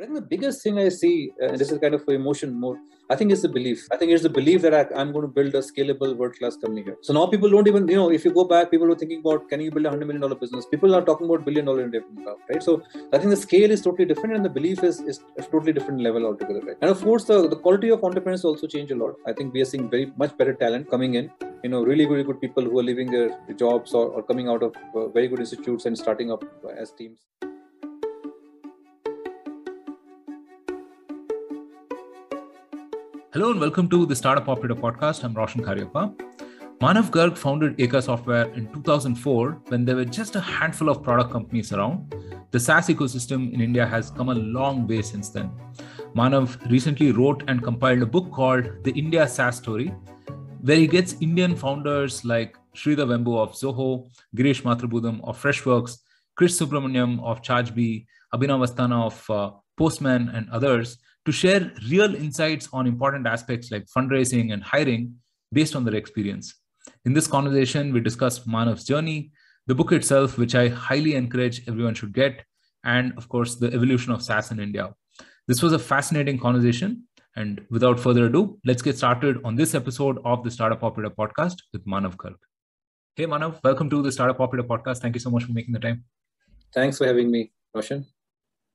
I think the biggest thing I see, uh, and this is kind of for emotion more, I think it's the belief. I think it's the belief that I, am going to build a scalable world class company here. So now people don't even, you know, if you go back, people are thinking about can you build a $100 million business? People are talking about billion dollar revenue now, right? So I think the scale is totally different and the belief is, is a totally different level altogether, right? And of course, the, the quality of entrepreneurs also change a lot. I think we are seeing very much better talent coming in, you know, really, really good people who are leaving their jobs or, or coming out of uh, very good institutes and starting up as teams. Hello and welcome to the Startup Operator podcast. I'm Roshan Cariappa. Manav Garg founded Eka Software in 2004 when there were just a handful of product companies around. The SaaS ecosystem in India has come a long way since then. Manav recently wrote and compiled a book called The India SaaS Story, where he gets Indian founders like Sridhar Vembu of Zoho, Girish Mathrubootham of Freshworks, Krish Subramanian of ChargeBee, Abhinav Asthana of uh, Postman, and others to share real insights on important aspects like fundraising and hiring based on their experience. In this conversation, we discuss Manav's journey, the book itself, which I highly encourage everyone should get, and of course, the evolution of SaaS in India. This was a fascinating conversation. And without further ado, let's get started on this episode of the Startup Operator podcast with Manav Garg. Hey, Manav, welcome to the Startup Operator podcast. Thank you so much for making the time. Thanks for having me, Roshan.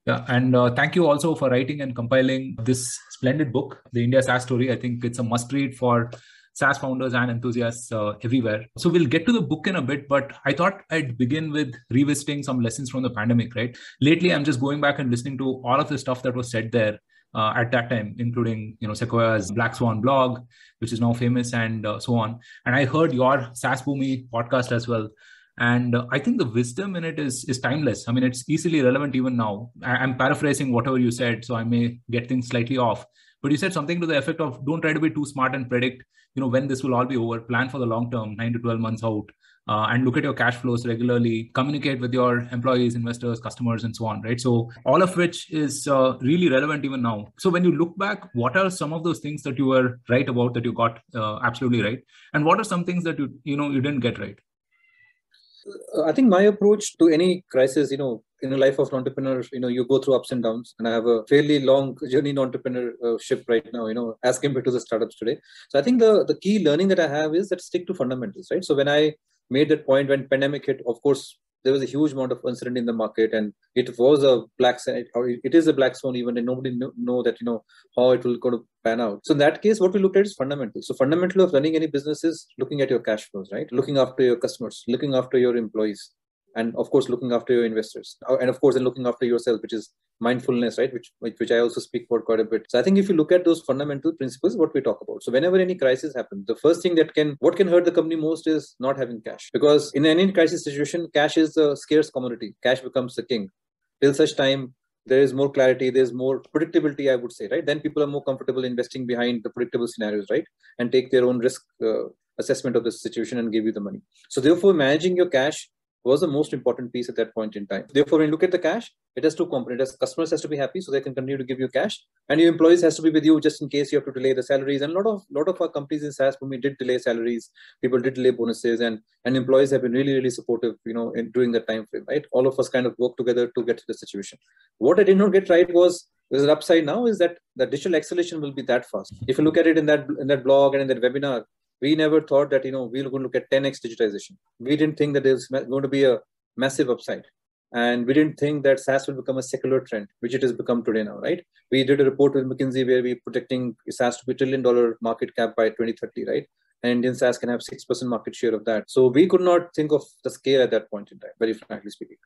Yeah, and uh, thank you also for writing and compiling this splendid book, The India SaaS Story. I think it's a must read for SaaS founders and enthusiasts uh, everywhere. So we'll get to the book in a bit, but I thought I'd begin with revisiting some lessons from the pandemic, right? Lately, I'm just going back and listening to all of the stuff that was said there. Uh, at that time, including you know Sequoia's Black Swan blog, which is now famous, and uh, so on. And I heard your SaaS Boomi podcast as well and uh, i think the wisdom in it is is timeless. I mean it's easily relevant even now. I, am paraphrasing whatever you said so i may get things slightly off. But you said something to the effect of don't try to be too smart and predict you know when this will all be over. Plan for the long term 9 to 12 months out uh, and look at your cash flows regularly. Communicate with your employees investors customers and so on right? So all of which is uh, really relevant even now. So when you look back what are some of those things that you were right about that you got uh, absolutely right? And what are some things that you you know you didn't get right Uh, I think my approach to any crisis, you know, in the life of an entrepreneur, you know, you go through ups and downs, and I have a fairly long journey in entrepreneurship right now, you know, as compared to the startups today. So I think the the key learning that I have is that stick to fundamentals, right? So when I made that point when pandemic hit, of course, there was a huge amount of uncertainty in the market and it was a black or it is a black swan even and nobody know, that you know how it will go to pan out. So in that case what we looked at is fundamental so fundamental of running any business is looking at your cash flows right? Looking after your customers looking after your employees and of course looking after your investors uh, and of course and looking after yourself which is mindfulness right which which i also speak about quite a bit. So i think if you look at those fundamental principles what we talk about. So whenever any crisis happens the first thing that can what can hurt the company most is not having cash. Because in any crisis situation cash is a scarce commodity. Cash becomes the king. Till such time there is more clarity there's more predictability i would say right? Then people are more comfortable investing behind the predictable scenarios right? And take their own risk uh, assessment of the situation and give you the money. So therefore managing your cash was the most important piece at that point in time. Therefore, when you look at the cash, it has two components. Customers has to be happy so they can continue to give you cash, and your employees has to be with you just in case you have to delay the salaries. And a lot of lot of our companies in SaaS when we did delay salaries. People did delay bonuses, and and employees have been really really supportive. You know, in during that time frame, right? All of us kind of work together to get to the situation. What I did not get right was there's an upside now is that the digital acceleration will be that fast. If you look at it in that in that blog and in that webinar, we never thought that you know we were going to look at 10x digitization we didn't think that there's going to be a massive upside and we didn't think that SaaS will become a secular trend, which it has become today now, right? We did a report with McKinsey where we projecting SaaS to be trillion dollar market cap by 2030, right? And Indian SaaS can have 6% market share of that. So we could not think of the scale at that point in time, very frankly speaking.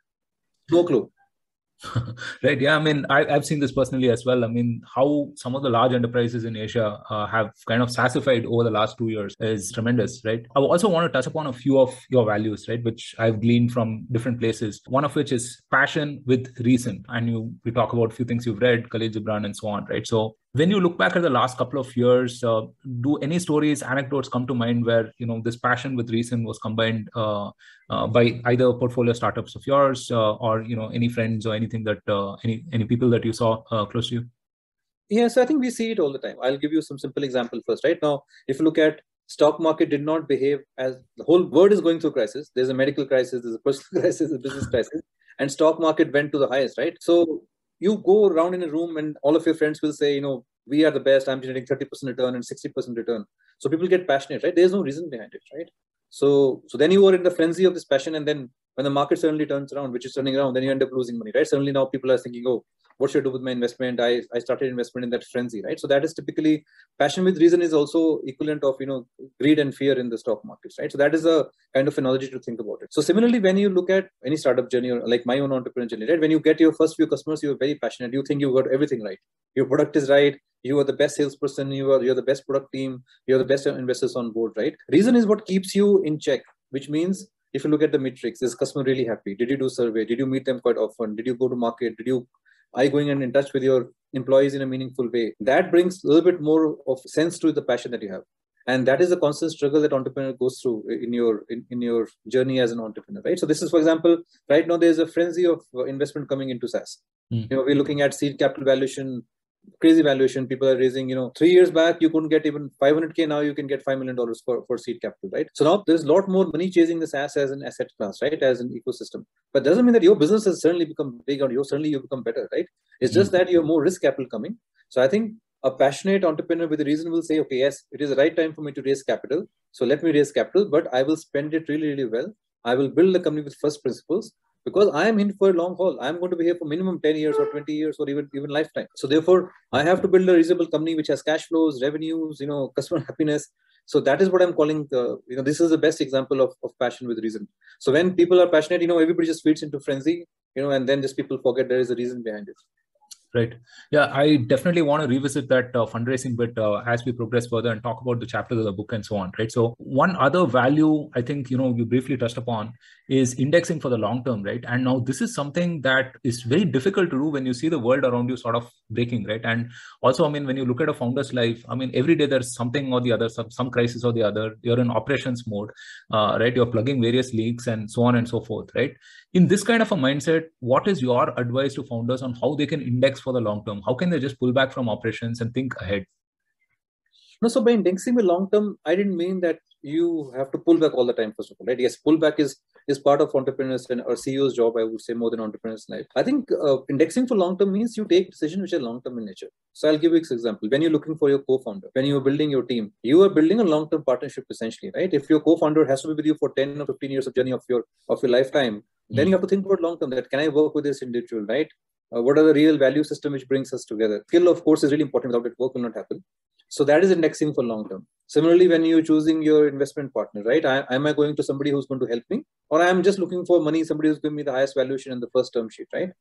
No clue. right yeah i mean I, have seen this personally as well. I mean how some of the large enterprises in asia uh, have kind of sassified over the last two years is tremendous right? I also want to touch upon a few of your values right which i've gleaned from different places. One of which is passion with reason. And you we talk about a few things you've read kahlil gibran and so on right? So when you look back at the last couple of years uh, do any stories anecdotes come to mind where you know this passion with reason was combined uh, uh, by either portfolio startups of yours uh, or you know any friends or anything that uh, any any people that you saw uh, close to you? Yes i think we see it all the time. I'll give you some simple example first right? Now if you look at stock market did not behave as the whole world is going through crisis. There's a medical crisis there's a personal crisis a business crisis and stock market went to the highest right? So you go around in a room and all of your friends will say, you know, we are the best. I'm generating 30% return and 60% return. So people get passionate, right? There's no reason behind it, right? So, so then you are in the frenzy of this passion, and then when the market suddenly turns around, which is turning around, then you end up losing money, right? Suddenly now people are thinking, oh, what should I do with my investment? I, I started investment in that frenzy, right? So that is typically passion with reason is also equivalent of, you know, greed and fear in the stock markets, right? So that is a kind of analogy to think about it. So similarly, when you look at any startup journey or like my own entrepreneur journey, right? When you get your first few customers, you're very passionate. You think you got everything right. Your product is right you are the best salesperson you are you're the best product team you're the best investors on board right reason is what keeps you in check which means if you look at the metrics is customer really happy did you do survey did you meet them quite often did you go to market did you are you going and in touch with your employees in a meaningful way. That brings a little bit more of sense to the passion that you have. And that is a constant struggle that entrepreneur goes through in your in, in your journey as an entrepreneur right? So this is for example right now there's a frenzy of investment coming into saas. Mm. you know we're looking at seed capital valuation crazy valuation. People are raising you know three years back you couldn't get even 500k now you can get 5 million dollars for, for seed capital right? So now there's a lot more money chasing this SaaS as an asset class right? As an ecosystem. But doesn't mean that your business has suddenly become big or you suddenly you become better right? It's just mm-hmm. that you have more risk capital coming. So i think a passionate entrepreneur with a reason will say okay yes it is the right time for me to raise capital. So let me raise capital but i will spend it really really well. I will build the company with first principles because I am in for a long haul. I'm going to be here for minimum 10 years or 20 years or even even lifetime. So therefore, I have to build a reasonable company which has cash flows, revenues, you know, customer happiness. So that is what I'm calling the, you know, this is the best example of, of passion with reason. So when people are passionate, you know, everybody just feeds into frenzy, you know, and then just people forget there is a reason behind it. Right. Yeah, I definitely want to revisit that uh, fundraising bit uh, as we progress further and talk about the chapters of the book and so on. Right. So one other value I think you know you briefly touched upon is indexing for the long term. Right. And now this is something that is very difficult to do when you see the world around you sort of breaking. Right. And also, I mean, when you look at a founder's life, I mean, every day there's something or the other, some some crisis or the other. You're in operations mode. Uh, right. You're plugging various leaks and so on and so forth. Right. In this kind of a mindset, what is your advice to founders on how they can index for the long term? How can they just pull back from operations and think ahead? No, so by indexing the long term, I didn't mean that you have to pull back all the time. First of all, right? Yes, pullback is is part of entrepreneurs and or CEO's job. I would say more than entrepreneurs' life. I think uh, indexing for long term means you take decisions which are long term in nature. So I'll give you an example. When you're looking for your co-founder, when you're building your team, you are building a long term partnership essentially, right? If your co-founder has to be with you for ten or fifteen years of journey of your of your lifetime, then you have to think about long term. That can I work with this individual, right? uh, what are the real value system which brings us together skill of course is really important without it work will not happen so that is indexing for long term similarly when you're choosing your investment partner right I, am i going to somebody who's going to help me or i am just looking for money somebody who's giving me the highest valuation in the first term sheet right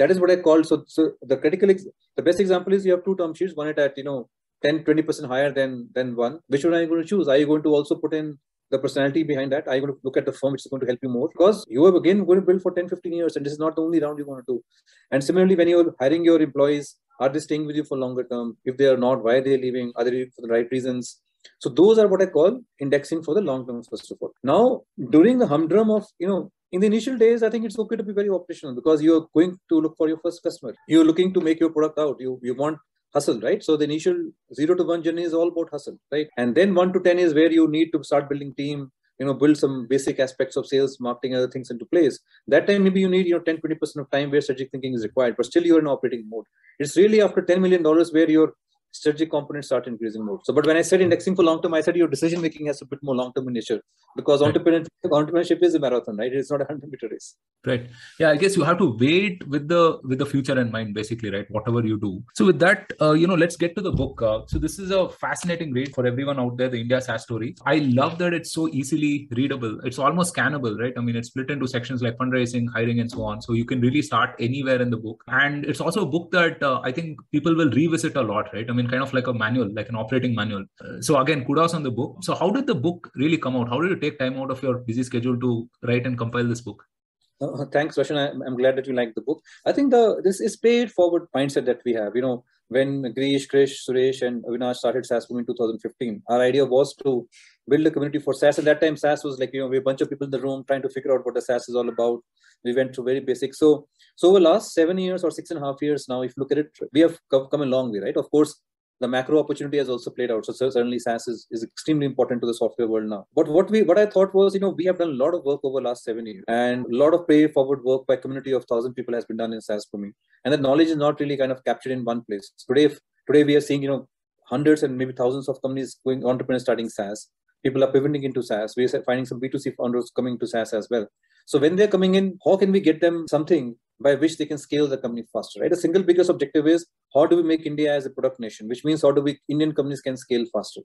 that is what i call so, so the critical ex- the best example is you have two term sheets one at you know 10 20% higher than than one which one are you going to choose are you going to also put in the personality behind that. Are you going to look at the firm which is going to help you more? Because you are again going to build for 10, 15 years, and this is not the only round you want to do. And similarly, when you're hiring your employees, are they staying with you for longer term? If they are not, why are they leaving? Are they for the right reasons? So those are what I call indexing for the long term, first of all. Now, during the humdrum of, you know, in the initial days, I think it's okay to be very operational because you're going to look for your first customer. You're looking to make your product out. You you want hustle, right? So the initial zero to one journey is all about hustle, right? And then one to 10 is where you need to start building team, you know, build some basic aspects of sales, marketing, other things into place. That time, maybe you need, you know, 10, 20% of time where strategic thinking is required, but still you're in operating mode. It's really after $10 million where you're strategic components start increasing more. So, but when I said indexing for long term, I said your decision making has a bit more long term in nature because right. entrepreneurship, entrepreneurship is a marathon, right? It's not a hundred meter race. Right. Yeah, I guess you have to wait with the with the future in mind, basically, right? Whatever you do. So, with that, uh, you know, let's get to the book. Uh, so, this is a fascinating read for everyone out there. The India SaaS story. I love that it's so easily readable. It's almost scannable, right? I mean, it's split into sections like fundraising, hiring, and so on. So you can really start anywhere in the book. And it's also a book that uh, I think people will revisit a lot, right? I mean, kind of like a manual, like an operating manual. Uh, so again, kudos on the book. So how did the book really come out? How did you take time out of your busy schedule to write and compile this book? Uh, thanks, Roshan. I, am glad that you like the book. I think the this is paid forward mindset that we have. You know, when Girish, Krish, Suresh, and Avinash started SaaSBoomi in 2015, our idea was to build a community for SaaS. At that time, SaaS was like you know we a bunch of people in the room trying to figure out what the SaaS is all about. We went through very basic. So so over last seven years or six and a half years now, if you look at it, we have come a long way, right? Of course, the macro opportunity has also played out. So certainly SaaS is, is extremely important to the software world now. But what we what I thought was, you know, we have done a lot of work over last seven years, and a lot of pay forward work by community of thousand people has been done in SaaS for me. And the knowledge is not really kind of captured in one place. Today, today we are seeing, you know, hundreds and maybe thousands of companies going entrepreneurs starting SaaS. People are pivoting into SaaS. We are finding some B2C founders coming to SaaS as well. So when they're coming in, how can we get them something by which they can scale the company faster, right? The single biggest objective is how do we make India as a product nation, which means how do we Indian companies can scale faster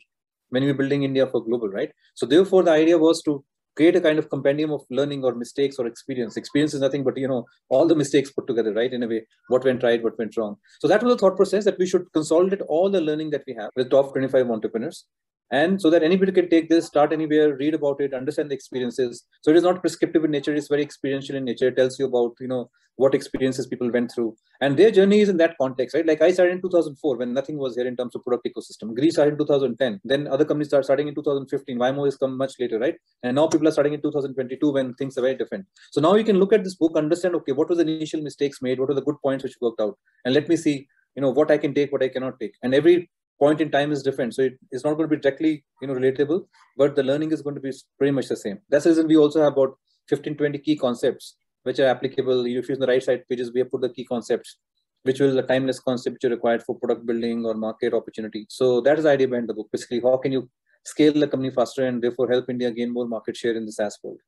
when we're building India for global, right? So therefore, the idea was to create a kind of compendium of learning or mistakes or experience. Experience is nothing but you know all the mistakes put together, right? In a way, what went right, what went wrong. So that was the thought process that we should consolidate all the learning that we have with top 25 entrepreneurs and so that anybody can take this start anywhere read about it understand the experiences. So it is not prescriptive in nature it's very experiential in nature. It tells you about you know what experiences people went through. And their journey is in that context right? Like i started in 2004 when nothing was here in terms of product ecosystem. Gree started in 2010 then other companies started starting in 2015 Waymo has come much later right? And now people are starting in 2022 when things are very different. So now you can look at this book understand okay what was the initial mistakes made? What are the good points which worked out? And let me see you know what i can take what i cannot take. And every point in time is different. So it, it's not going to be directly, you know, relatable, but the learning is going to be pretty much the same. That's the reason we also have about 15, 20 key concepts which are applicable. If you use the right side pages, we have put the key concepts, which will the timeless concept which are required for product building or market opportunity. So that is the idea behind the book. Basically, how can you scale the company faster and therefore help India gain more market share in the SaaS world?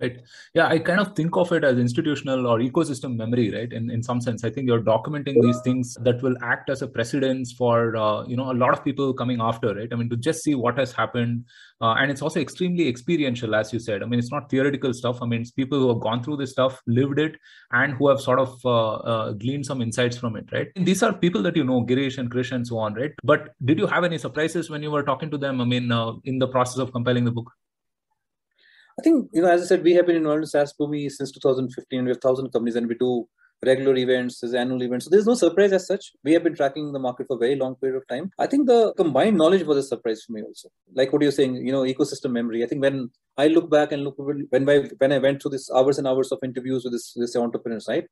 Right? Yeah i kind of think of it as institutional or ecosystem memory right? In, in some sense. I think you're documenting these things that will act as a precedence for uh, you know a lot of people coming after right? I mean to just see what has happened uh, and it's also extremely experiential as you said. I mean it's not theoretical stuff. I mean it's people who have gone through this stuff lived it and who have sort of uh, uh gleaned some insights from it right? And these are people that you know girish and krish and so on right? But did you have any surprises when you were talking to them i mean uh, in the process of compiling the book I think, you know, as I said, we have been involved in SaaS Boomi since 2015. We have 1,000 companies and we do regular events, there's annual events. So there's no surprise as such. We have been tracking the market for a very long period of time. I think the combined knowledge was a surprise for me also. Like what you're saying, you know, ecosystem memory. I think when I look back and look when I when I went through this hours and hours of interviews with this this entrepreneurs, right?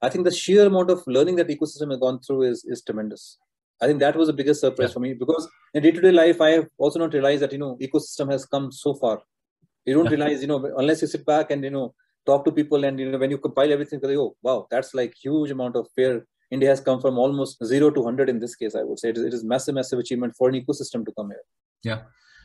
I think the sheer amount of learning that ecosystem has gone through is is tremendous. I think that was the biggest surprise yeah. for me because in day-to-day life, I have also not realized that you know ecosystem has come so far you don't realize, you know, unless you sit back and, you know, talk to people and, you know, when you compile everything, you oh, wow, that's like huge amount of fear. India has come from almost zero to 100 in this case, I would say. It is, it is massive, massive achievement for an ecosystem to come here. Yeah.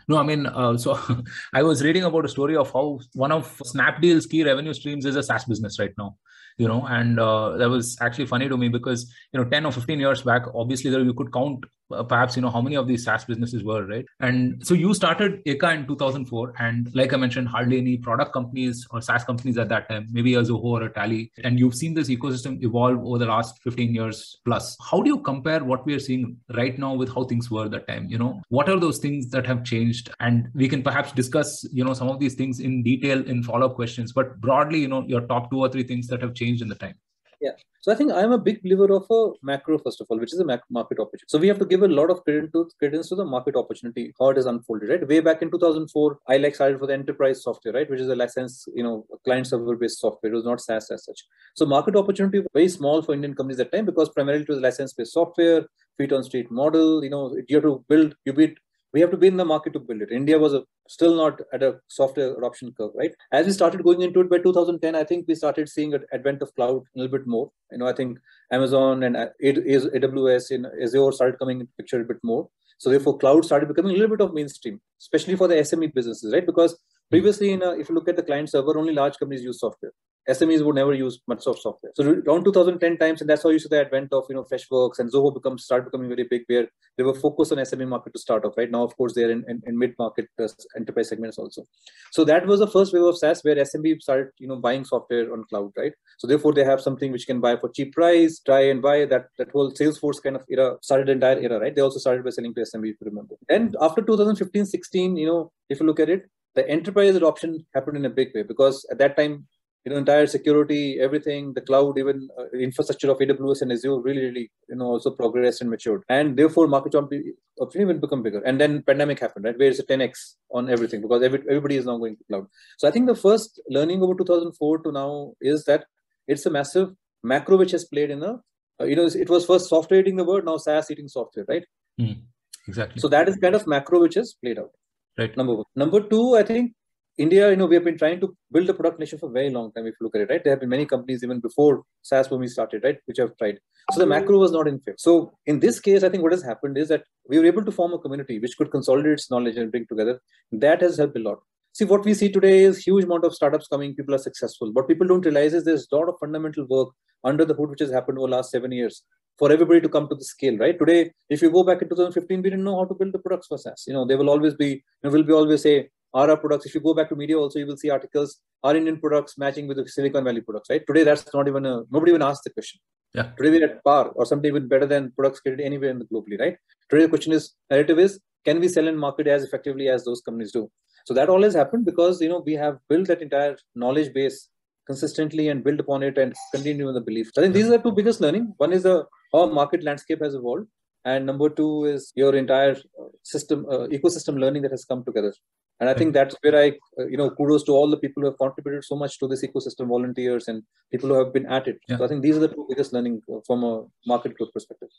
No, I mean, uh, so I was reading about a story of how one of Snapdeal's key revenue streams is a SaaS business right now you know and uh, that was actually funny to me because you know 10 or 15 years back obviously there you could count Uh, perhaps you know how many of these SaaS businesses were, right? And so you started Eka in 2004, and like I mentioned, hardly any product companies or SaaS companies at that time, maybe a Zoho or a Tally, and you've seen this ecosystem evolve over the last 15 years plus. How do you compare what we are seeing right now with how things were that time? You know, what are those things that have changed? And we can perhaps discuss, you know, some of these things in detail in follow-up questions. But broadly, you know, your top two or three things that have changed in the time. Yeah. So I think I'm a big believer of a macro, first of all, which is a market opportunity. So we have to give a lot of credit to, credence to the market opportunity, how it is unfolded, right? Way back in 2004, I like started for the enterprise software, right? Which is a license, you know, client server based software. It was not SaaS as such. So market opportunity very small for Indian companies at that time because primarily it was license based software, feet on street model. You know, you have to build, you build we have to be in the market to build it. India was a, still not at a software adoption curve, right? As we started going into it by 2010, I think we started seeing an advent of cloud a little bit more. You know, I think Amazon and uh, AWS in Azure started coming into picture a bit more. So therefore, cloud started becoming a little bit of mainstream, especially for the SME businesses, right? Because previously, a, if you look at the client server, only large companies use software. SMEs would never use much of software. So around 2010 times, and that's how you see the advent of you know Freshworks and Zoho become start becoming very big, where they were focused on SME market to start off. Right now, of course, they're in, in, in mid market uh, enterprise segments also. So that was the first wave of SaaS where SMB started you know buying software on cloud, right? So therefore, they have something which can buy for cheap price, try and buy. That that whole Salesforce kind of era started entire era, right? They also started by selling to SMB, if you remember. And after 2015, 16, you know, if you look at it, the enterprise adoption happened in a big way because at that time you know entire security everything the cloud even uh, infrastructure of aws and azure really really you know also progressed and matured and therefore market opportunity will become bigger and then pandemic happened right where it's a 10x on everything because every, everybody is now going to cloud so i think the first learning over 2004 to now is that it's a massive macro which has played in a uh, you know it was first software eating the word now saas eating software right Mm, exactly. So that is kind of macro which has played out. Right. Number one. Number two, I think India, you know, we have been trying to build a product nation for a very long time. If you look at it, right, there have been many companies even before SaaS me started, right, which have tried. So the hmm. macro was not in favor. So in this case, I think what has happened is that we were able to form a community which could consolidate its knowledge and bring together. That has helped a lot. See, what we see today is huge amount of startups coming. People are successful. What people don't realize is there's a lot of fundamental work under the hood which has happened over the last seven years for everybody to come to the scale, right? Today, if you go back in 2015, we didn't know how to build the products for SaaS. You know, they will always be, you know, will be always say, are our products, if you go back to media also, you will see articles, are Indian products matching with the Silicon Valley products, right? Today, that's not even a, nobody even asked the question. Yeah. Today, we're at par or something even better than products created anywhere in the globally, right? Today, the question is, narrative is, can we sell and market as effectively as those companies do? So that all has happened because, you know, we have built that entire knowledge base consistently and build upon it and continue with the belief. I think these are the two biggest learning. One is the how market landscape has evolved and number two is your entire uh, system uh, ecosystem learning that has come together and i think that's where i uh, you know kudos to all the people who have contributed so much to this ecosystem volunteers and people who have been at it. Yeah. so i think these are the two biggest learning uh, from a market growth perspective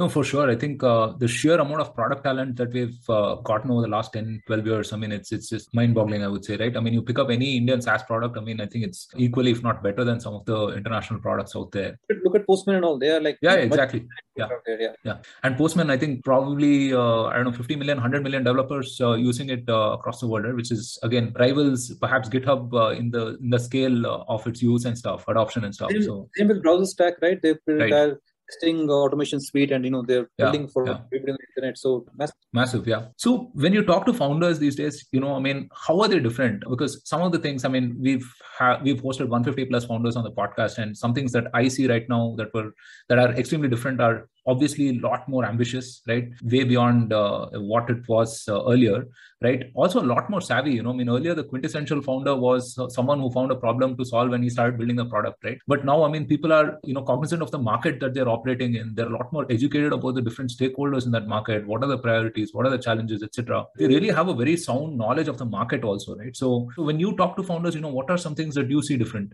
no, for sure. I think uh, the sheer amount of product talent that we've uh, gotten over the last 10, 12 years, I mean, it's it's just mind-boggling, I would say, right? I mean, you pick up any Indian SaaS product, I mean, I think it's equally, if not better than some of the international products out there. Look at Postman and all. They are like... Yeah, exactly. Yeah. There, yeah. yeah. And Postman, I think probably, uh, I don't know, 50 million, 100 million developers uh, using it uh, across the world, right? which is, again, rivals perhaps GitHub uh, in the in the scale of its use and stuff, adoption and stuff. Same, so same with BrowserStack, right? They've right testing uh, automation suite and you know they're yeah, building for yeah. the internet so massive. massive yeah so when you talk to founders these days you know i mean how are they different because some of the things i mean we've ha- we've hosted 150 plus founders on the podcast and some things that i see right now that were that are extremely different are obviously a lot more ambitious, right? Way beyond uh, what it was uh, earlier, right? Also a lot more savvy. You know, I mean, earlier the quintessential founder was someone who found a problem to solve when he started building the product, right? But now, I mean, people are you know cognizant of the market that they're operating in. They're a lot more educated about the different stakeholders in that market. What are the priorities? What are the challenges, etc. They really have a very sound knowledge of the market also, right? So, so when you talk to founders, you know, what are some things that you see different?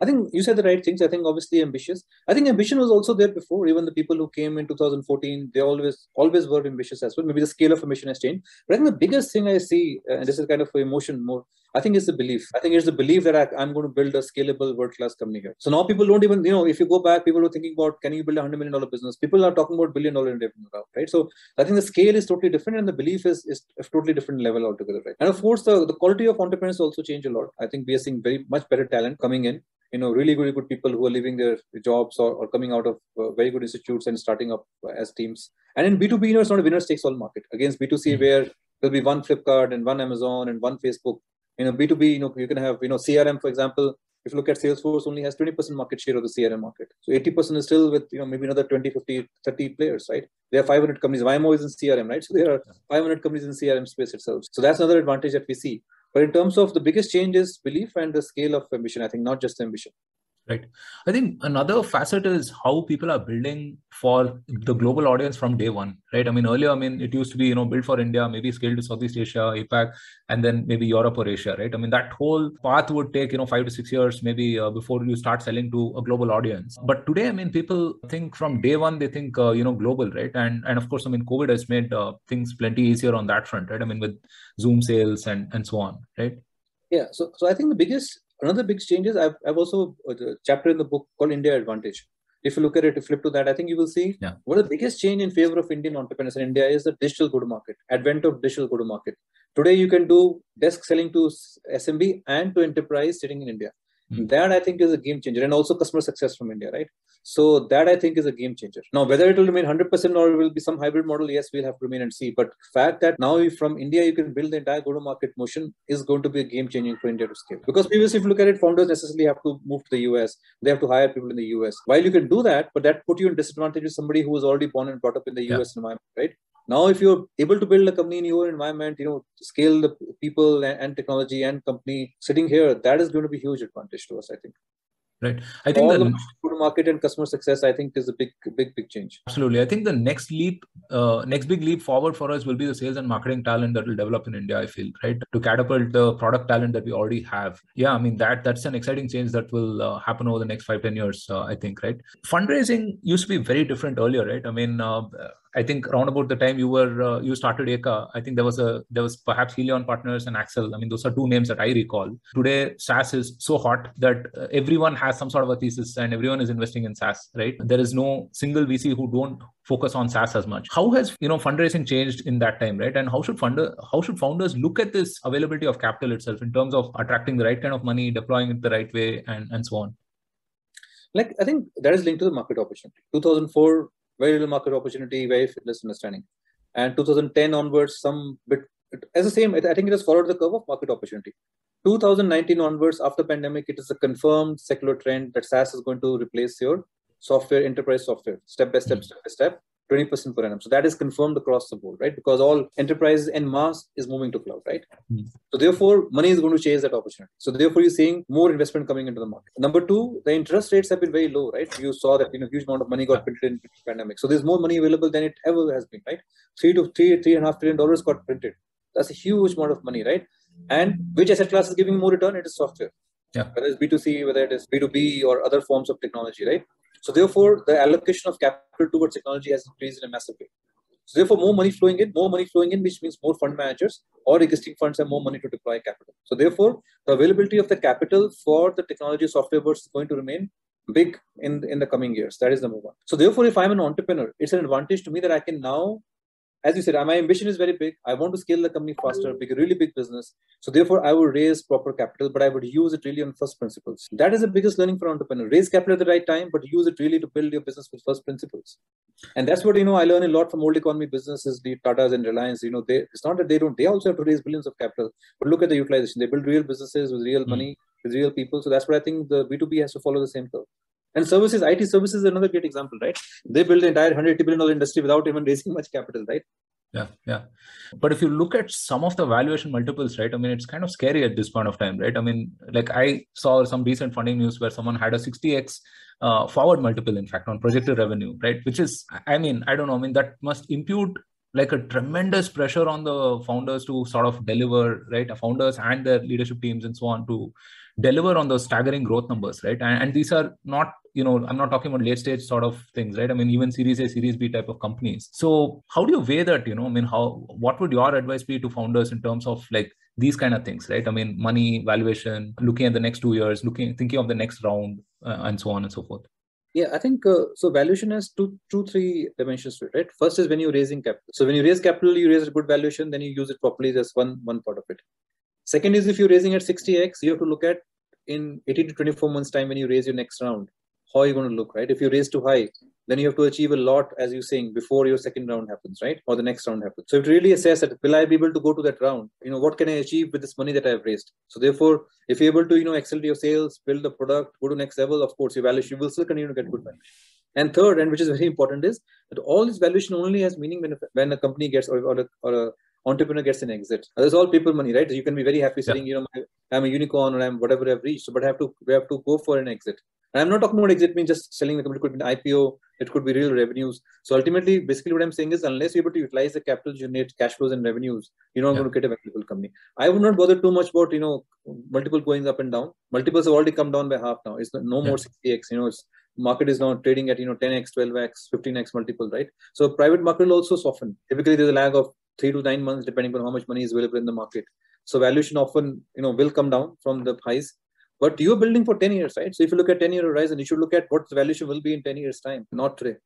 I think you said the right things. I think obviously ambitious. I think ambition was also there before. Even the people who came in 2014, they always always were ambitious as well. Maybe the scale of ambition has changed. But I think the biggest thing I see, uh, and this is kind of emotion more, I think it's the belief. I think it's the belief that I, am going to build a scalable world class company here. So now people don't even, you know, if you go back, people are thinking about can you build a hundred million dollar business? People are talking about billion dollar revenue now, right? So I think the scale is totally different, and the belief is is a totally different level altogether, right? And of course, the, the quality of entrepreneurs also change a lot. I think we are seeing very much better talent coming in you know really really good people who are leaving their jobs or, or coming out of uh, very good institutes and starting up as teams and in b2b you know it's not a winner takes all market against b2c mm-hmm. where there'll be one flipkart and one amazon and one facebook you know b2b you know you can have you know crm for example if you look at salesforce only has 20% market share of the crm market. So 80% is still with you know maybe another 20 50 30 players right? There are 500 companies. Waymo is in crm right? So there are 500 companies in crm space itself. So that's another advantage that we see. But in terms of the biggest change is belief and the scale of ambition, I think not just ambition. Right. I think another facet is how people are building for the global audience from day one, right? I mean, earlier, I mean, it used to be, you know, built for India, maybe scaled to Southeast Asia, APAC, and then maybe Europe or Asia, right? I mean, that whole path would take, you know, five to six years maybe uh, before you start selling to a global audience. But today, I mean, people think from day one, they think, uh, you know, global, right? And and of course, I mean, COVID has made uh, things plenty easier on that front, right? I mean, with Zoom sales and and so on, right? Yeah. So so I think the biggest another big change is I've, I've also a uh, chapter in the book called India Advantage. If you look at it, you flip to that, I think you will see yeah. one of the biggest change in favor of Indian entrepreneurs in India is the digital go-to-market, advent of digital go-to-market. Today, you can do desk selling to SMB and to enterprise sitting in India. Mm. That I think is a game changer, and also customer success from India, right? So that I think is a game changer. Now, whether it will remain 100% or it will be some hybrid model, yes, we'll have to remain and see. But fact that now from India you can build the entire go-to-market motion is going to be a game changing for India to scale. Because previously, if you look at it, founders necessarily have to move to the US. They have to hire people in the US. While you can do that, but that put you in disadvantage with somebody who was already born and brought up in the US environment, right? Now if you're able to build a company in your environment you know scale the people and, technology and company sitting here that is going to be huge advantage to us i think. Right. I think All the market and customer success i think is a big big big change. Absolutely. I think the next leap uh, next big leap forward for us will be the sales and marketing talent that will develop in india i feel right? To catapult the product talent that we already have. Yeah i mean that that's an exciting change that will uh, happen over the next five ten years uh, i think right? Fundraising used to be very different earlier right? I mean uh, I think around about the time you were uh, you started Eka, I think there was a there was perhaps Helion Partners and Accel. I mean, those are two names that I recall. Today, SaaS is so hot that uh, everyone has some sort of a thesis and everyone is investing in SaaS. Right? There is no single VC who don't focus on SaaS as much. How has you know fundraising changed in that time, right? And how should funder how should founders look at this availability of capital itself in terms of attracting the right kind of money, deploying it the right way, and and so on? Like I think that is linked to the market opportunity. 2004, very little market opportunity, very less understanding, and 2010 onwards, some bit as the same. I think it has followed the curve of market opportunity. 2019 onwards, after pandemic, it is a confirmed secular trend that SaaS is going to replace your software, enterprise software, step by step, mm-hmm. step by step, 20% per annum. So that is confirmed across the board, right? Because all enterprises and mass is moving to cloud, right? Mm-hmm. So therefore, money is going to chase that opportunity. So therefore, you're seeing more investment coming into the market. Number two, the interest rates have been very low, right? You saw that you know huge amount of money got printed in the pandemic. So there's more money available than it ever has been, right? Three to three, three and a half trillion dollars got printed. That's a huge amount of money, right? And which asset class is giving more return? It is software. Yeah. Whether it's B2C, whether it is B2B or other forms of technology, right? So therefore, the allocation of capital towards technology has increased in a massive way. So therefore, more money flowing in, more money flowing in, which means more fund managers or existing funds have more money to deploy capital. So therefore, the availability of the capital for the technology software world is going to remain big in, in the coming years. That is number one. So therefore, if I'm an entrepreneur, it's an advantage to me that I can now as you said, my ambition is very big. I want to scale the company faster, big, really big business. So therefore, I would raise proper capital, but I would use it really on first principles. That is the biggest learning for entrepreneur. Raise capital at the right time, but use it really to build your business with first principles. And that's what you know. I learn a lot from old economy businesses, the Tatas and Reliance. You know, they it's not that they don't. They also have to raise billions of capital, but look at the utilization. They build real businesses with real mm money, with real people. So that's what I think the B2B has to follow the same curve. And services, IT services is another great example, right? They build the entire $180 billion industry without even raising much capital, right? yeah yeah but if you look at some of the valuation multiples right i mean it's kind of scary at this point of time right i mean like i saw some recent funding news where someone had a 60x uh, forward multiple in fact on projected revenue right which is i mean i don't know i mean that must impute like a tremendous pressure on the founders to sort of deliver right founders and their leadership teams and so on to deliver on those staggering growth numbers right and, and these are not you know i'm not talking about late stage sort of things right i mean even series a series b type of companies so how do you weigh that you know i mean how what would your advice be to founders in terms of like these kind of things right i mean money valuation looking at the next two years looking thinking of the next round uh, and so on and so forth yeah, I think uh, so. Valuation has two, two, three dimensions to it, right? First is when you're raising capital. So when you raise capital, you raise a good valuation, then you use it properly. That's one one part of it. Second is if you're raising at 60x, you have to look at in 18 to 24 months time when you raise your next round how are you going to look, right? If you raise too high, then you have to achieve a lot, as you're saying, before your second round happens, right? Or the next round happens. So to really assess that, will I be able to go to that round? You know, what can I achieve with this money that I've raised? So therefore, if you're able to, you know, excel to your sales, build the product, go to next level, of course, your valuation will still continue to get good value. And third, and which is very important, is that all this valuation only has meaning when, when a company gets or, or, a, or a entrepreneur gets an exit. There's all people money, right? You can be very happy saying, yeah. you know, I'm a unicorn or I'm whatever I've reached, but I have to we have to go for an exit. And I'm not talking about exit means just selling the company. It could be an IPO. It could be real revenues. So ultimately, basically, what I'm saying is, unless you're able to utilize the capital, generate cash flows and revenues, you're not yeah. going to get a valuable company. I would not bother too much about you know multiple going up and down. Multiples have already come down by half now. It's no more yeah. 60x. You know, it's market is now trading at you know 10x, 12x, 15x multiple, right? So private market will also soften. Typically, there's a lag of three to nine months depending on how much money is available in the market. So valuation often you know will come down from the highs but you're building for 10 years, right? So if you look at 10 year horizon, you should look at what the valuation will be in 10 years' time, not today.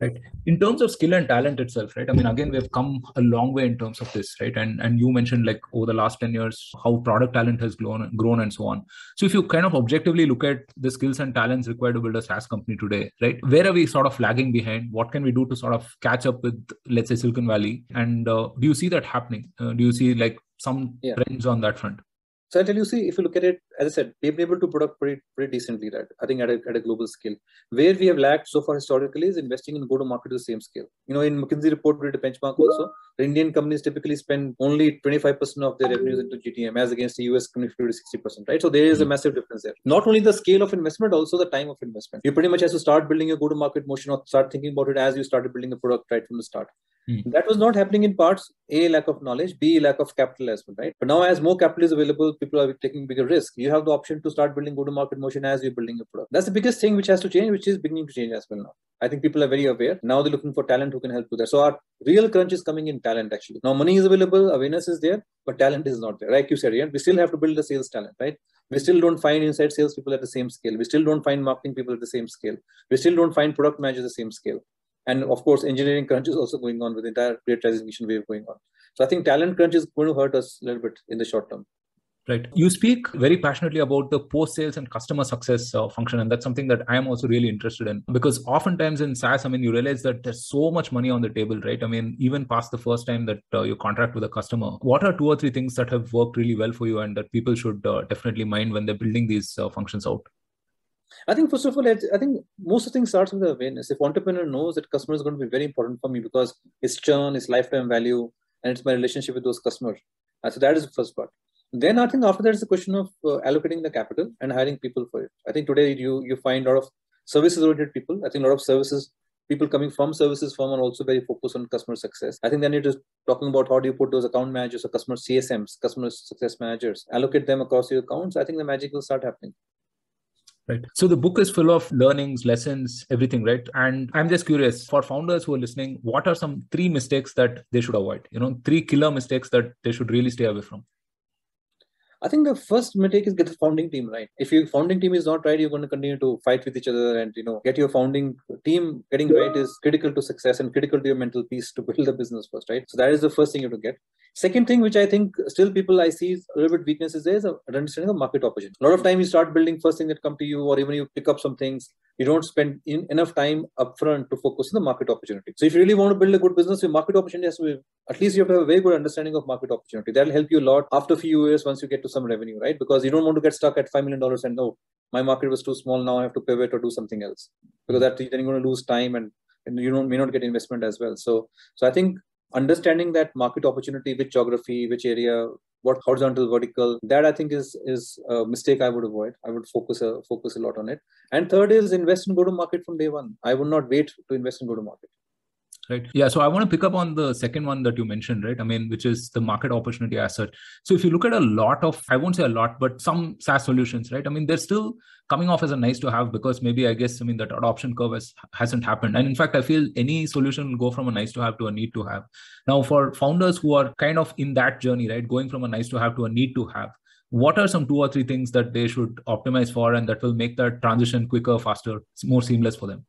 Right. In terms of skill and talent itself, right? I mean, again, we've come a long way in terms of this, right? And and you mentioned like over the last 10 years how product talent has grown grown and so on. So if you kind of objectively look at the skills and talents required to build a SaaS company today, right? Where are we sort of lagging behind? What can we do to sort of catch up with, let's say, Silicon Valley? And uh, do you see that happening? Uh, do you see like some yeah. trends on that front? So I tell you, see, if you look at it, as I said, we've been able to product pretty, pretty decently, right? I think at a, at a global scale. Where we have lacked so far historically is investing in go-to-market to the same scale. You know, in McKinsey report, we did a benchmark also. The Indian companies typically spend only 25% of their revenues into GTM as against the US company 50 to 60%, right? So there is a hmm. massive difference there. Not only the scale of investment, also the time of investment. You pretty much have to start building a go-to-market motion or start thinking about it as you started building the product right from the start. Hmm. That was not happening in parts A, lack of knowledge, B, lack of capital as well, right? But now, as more capital is available, people are taking bigger risk. You have the option to start building go to market motion as you're building a product. That's the biggest thing which has to change, which is beginning to change as well now. I think people are very aware. Now they're looking for talent who can help with that. So, our real crunch is coming in talent actually. Now, money is available, awareness is there, but talent is not there. Like you said, we still have to build the sales talent, right? We still don't find inside sales people at the same scale. We still don't find marketing people at the same scale. We still don't find product managers at the same scale and of course engineering crunch is also going on with the entire creatization wave going on so i think talent crunch is going to hurt us a little bit in the short term right you speak very passionately about the post sales and customer success uh, function and that's something that i am also really interested in because oftentimes in saas i mean you realize that there's so much money on the table right i mean even past the first time that uh, you contract with a customer what are two or three things that have worked really well for you and that people should uh, definitely mind when they're building these uh, functions out I think first of all, I think most of the things starts with the awareness. If entrepreneur knows that customer is going to be very important for me because it's churn, it's lifetime value, and it's my relationship with those customers. Uh, so that is the first part. Then I think after that is the question of uh, allocating the capital and hiring people for it. I think today you you find a lot of services oriented people. I think a lot of services people coming from services firm are also very focused on customer success. I think then it is talking about how do you put those account managers or customer CSMs, customer success managers, allocate them across your accounts. I think the magic will start happening right so the book is full of learnings lessons everything right and i'm just curious for founders who are listening what are some three mistakes that they should avoid you know three killer mistakes that they should really stay away from I think the first mistake is get the founding team right. If your founding team is not right, you're going to continue to fight with each other, and you know, get your founding team getting right is critical to success and critical to your mental peace to build the business first, right? So that is the first thing you have to get. Second thing, which I think still people I see a little bit weaknesses there is an understanding of market opportunity. A lot of time you start building first thing that come to you, or even you pick up some things you don't spend in, enough time upfront to focus on the market opportunity. So if you really want to build a good business, your market opportunity has to be, at least you have to have a very good understanding of market opportunity. That'll help you a lot after a few years once you get to some revenue, right? Because you don't want to get stuck at $5 million and no, my market was too small. Now I have to pivot or do something else because that then you're going to lose time and, and you don't, may not get investment as well. So, so I think understanding that market opportunity, which geography, which area, what horizontal vertical that i think is is a mistake i would avoid. I would focus a focus a lot on it. And third is invest in go to market from day one. I would not wait to invest in go to market right? Yeah so i want to pick up on the second one that you mentioned right? I mean which is the market opportunity as such. So if you look at a lot of i won't say a lot but some saas solutions right? I mean they're still coming off as a nice to have because maybe i guess i mean that adoption curve has, hasn't happened. And in fact i feel any solution will go from a nice to have to a need to have. Now for founders who are kind of in that journey right going from a nice to have to a need to have what are some two or three things that they should optimize for and that will make that transition quicker faster more seamless for them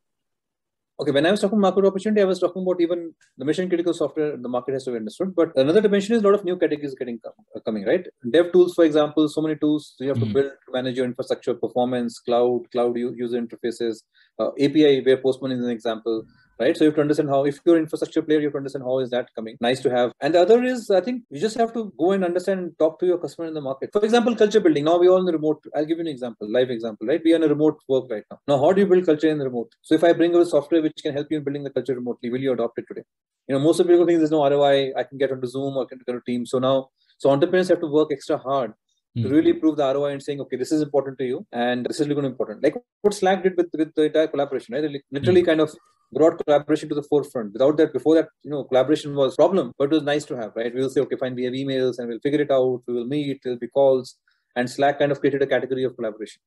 okay, when I was talking market opportunity, I was talking about even the mission critical software the market has to be understood. But another dimension is a lot of new categories getting uh, coming, right? Dev tools, for example, so many tools you have mm-hmm. to build to manage your infrastructure, performance, cloud, cloud user interfaces, uh, API where Postman is an example right? So you have to understand how, if you're an infrastructure player, you have to understand how is that coming. Nice to have. And the other is, I think you just have to go and understand and talk to your customer in the market. For example, culture building. Now we all in the remote. I'll give you an example, live example, right? We are in a remote work right now. Now, how do you build culture in the remote? So if I bring a software which can help you in building the culture remotely, will you adopt it today? You know, most of people think there's no ROI. I can get onto Zoom or can get onto Teams. So now, so entrepreneurs have to work extra hard to hmm. really prove the ROI and saying, okay, this is important to you and this is really important. Like what Slack did with, with the entire collaboration, right? They literally mm. kind of brought collaboration to the forefront. Without that, before that, you know, collaboration was problem, but it was nice to have, right? We'll say, okay, fine, we have emails and we'll figure it out. We will meet, there'll be calls. And Slack kind of created a category of collaboration.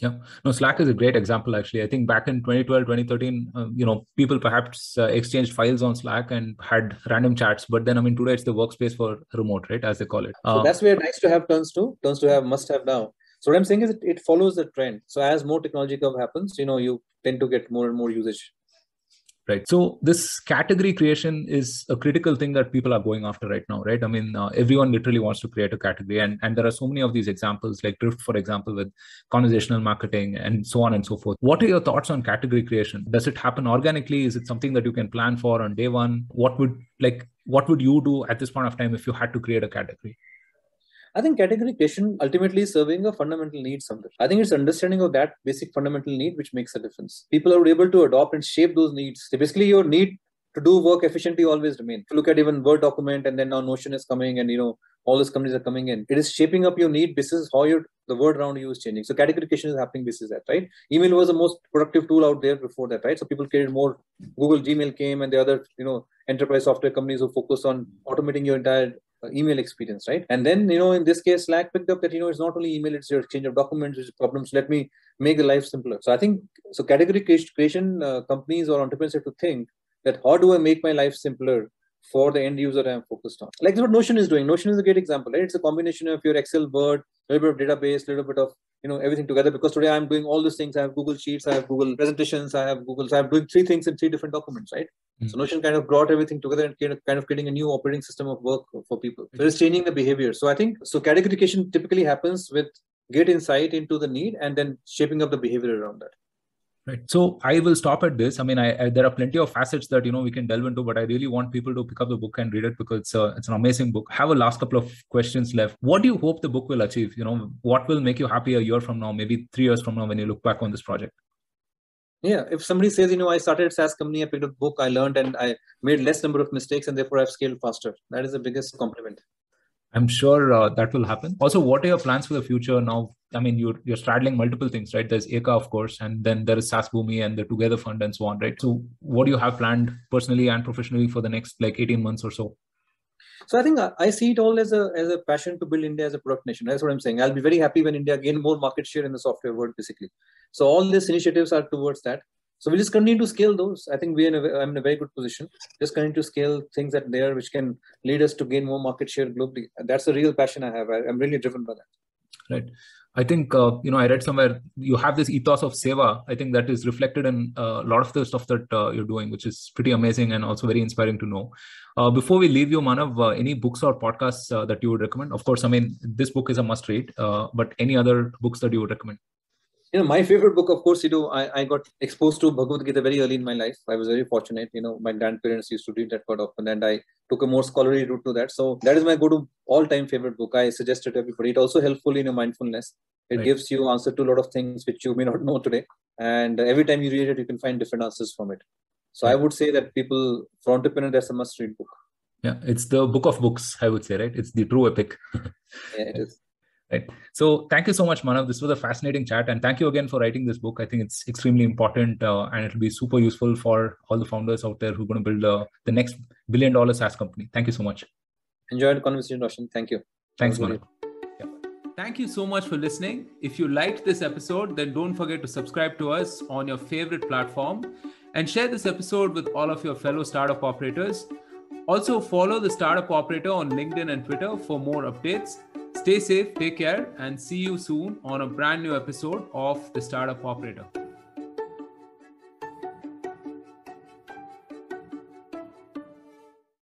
Yeah, no, Slack is a great example, actually. I think back in 2012, 2013, uh, you know, people perhaps uh, exchanged files on Slack and had random chats. But then, I mean, today it's the workspace for remote, right? As they call it. So uh, that's where nice to have turns to, turns to have must have now. So what I'm saying is it, it follows the trend. So as more technology curve happens, you know, you tend to get more and more usage right. So this category creation is a critical thing that people are going after right now right? I mean uh, everyone literally wants to create a category. And and there are so many of these examples like drift for example with conversational marketing and so on and so forth. What are your thoughts on category creation? Does it happen organically? Is it something that you can plan for on day one? What would like what would you do at this point of time if you had to create a category I think category creation ultimately is serving a fundamental need somewhere. I think it's understanding of that basic fundamental need which makes a difference. People are able to adopt and shape those needs. So basically, your need to do work efficiently always remain. Look at even Word document and then now Notion is coming and you know all these companies are coming in. It is shaping up your need. This is how your the word around you is changing. So category creation is happening. This is that, right? Email was the most productive tool out there before that, right? So people created more. Google Gmail came and the other, you know, enterprise software companies who focus on automating your entire email experience, right? And then, you know, in this case, Slack picked up that, you know, it's not only email, it's your exchange of documents, it's problems. Let me make the life simpler. So I think, so category creation uh, companies or entrepreneurs have to think that how do I make my life simpler for the end user I'm focused on. Like what Notion is doing. Notion is a great example, right? It's a combination of your Excel, Word, a little bit of database, a little bit of you know everything together. Because today I'm doing all these things. I have Google Sheets, I have Google presentations, I have Google. So I'm doing three things in three different documents, right? Mm-hmm. So Notion kind of brought everything together and kind of, kind of creating a new operating system of work for people. So it's changing the behavior. So I think so categorification typically happens with get insight into the need and then shaping up the behavior around that right. So i will stop at this. I mean I, I, there are plenty of facets that you know we can delve into but i really want people to pick up the book and read it because it's, a, it's an amazing book. Have a last couple of questions left. What do you hope the book will achieve? You know what will make you happy a year from now maybe three years from now when you look back on this project? Yeah. If somebody says you know i started saas company i picked up book i learned and i made less number of mistakes and therefore i've scaled faster. That is the biggest compliment I'm sure uh, that will happen. Also, what are your plans for the future now? I mean, you're you're straddling multiple things, right? There's Eka, of course, and then there is SaaSBoomi and the Together Fund and so on, right? So, what do you have planned personally and professionally for the next like 18 months or so? So I think I see it all as a as a passion to build India as a product nation. That's what I'm saying. I'll be very happy when India gain more market share in the software world, basically. So all these initiatives are towards that. So we'll just continue to scale those. I think we're in a, I'm in a very good position. Just continue to scale things that there which can lead us to gain more market share globally. That's the real passion I have. I, am really driven by that. Right. I think uh, you know I read somewhere you have this ethos of seva. I think that is reflected in uh, a lot of the stuff that uh, you're doing, which is pretty amazing and also very inspiring to know. Uh, before we leave you, Manav, uh, any books or podcasts uh, that you would recommend? Of course, I mean this book is a must read, but any other books that you would recommend? You know, my favorite book, of course, you know, I, I got exposed to Bhagavad Gita very early in my life. I was very fortunate. You know, my grandparents used to read that quite often, and I took a more scholarly route to that. So that is my go-to all-time favorite book. I suggest it to everybody. It also helpful in your mindfulness. It right. gives you answer to a lot of things which you may not know today, and every time you read it, you can find different answers from it. So I would say that people, for entrepreneur, that's a must-read book. Yeah, it's the book of books. I would say, right? It's the true epic. yeah, it is. Right. So thank you so much, Manav. This was a fascinating chat, and thank you again for writing this book. I think it's extremely important, uh, and it'll be super useful for all the founders out there who are going to build uh, the next billion dollar SaaS company. Thank you so much. Enjoyed the conversation, Roshan. Thank you. Thanks, Manav. Thank you so much for listening. If you liked this episode, then don't forget to subscribe to us on your favorite platform and share this episode with all of your fellow startup operators. Also, follow the Startup Operator on LinkedIn and Twitter for more updates. Stay safe, take care, and see you soon on a brand new episode of The Startup Operator.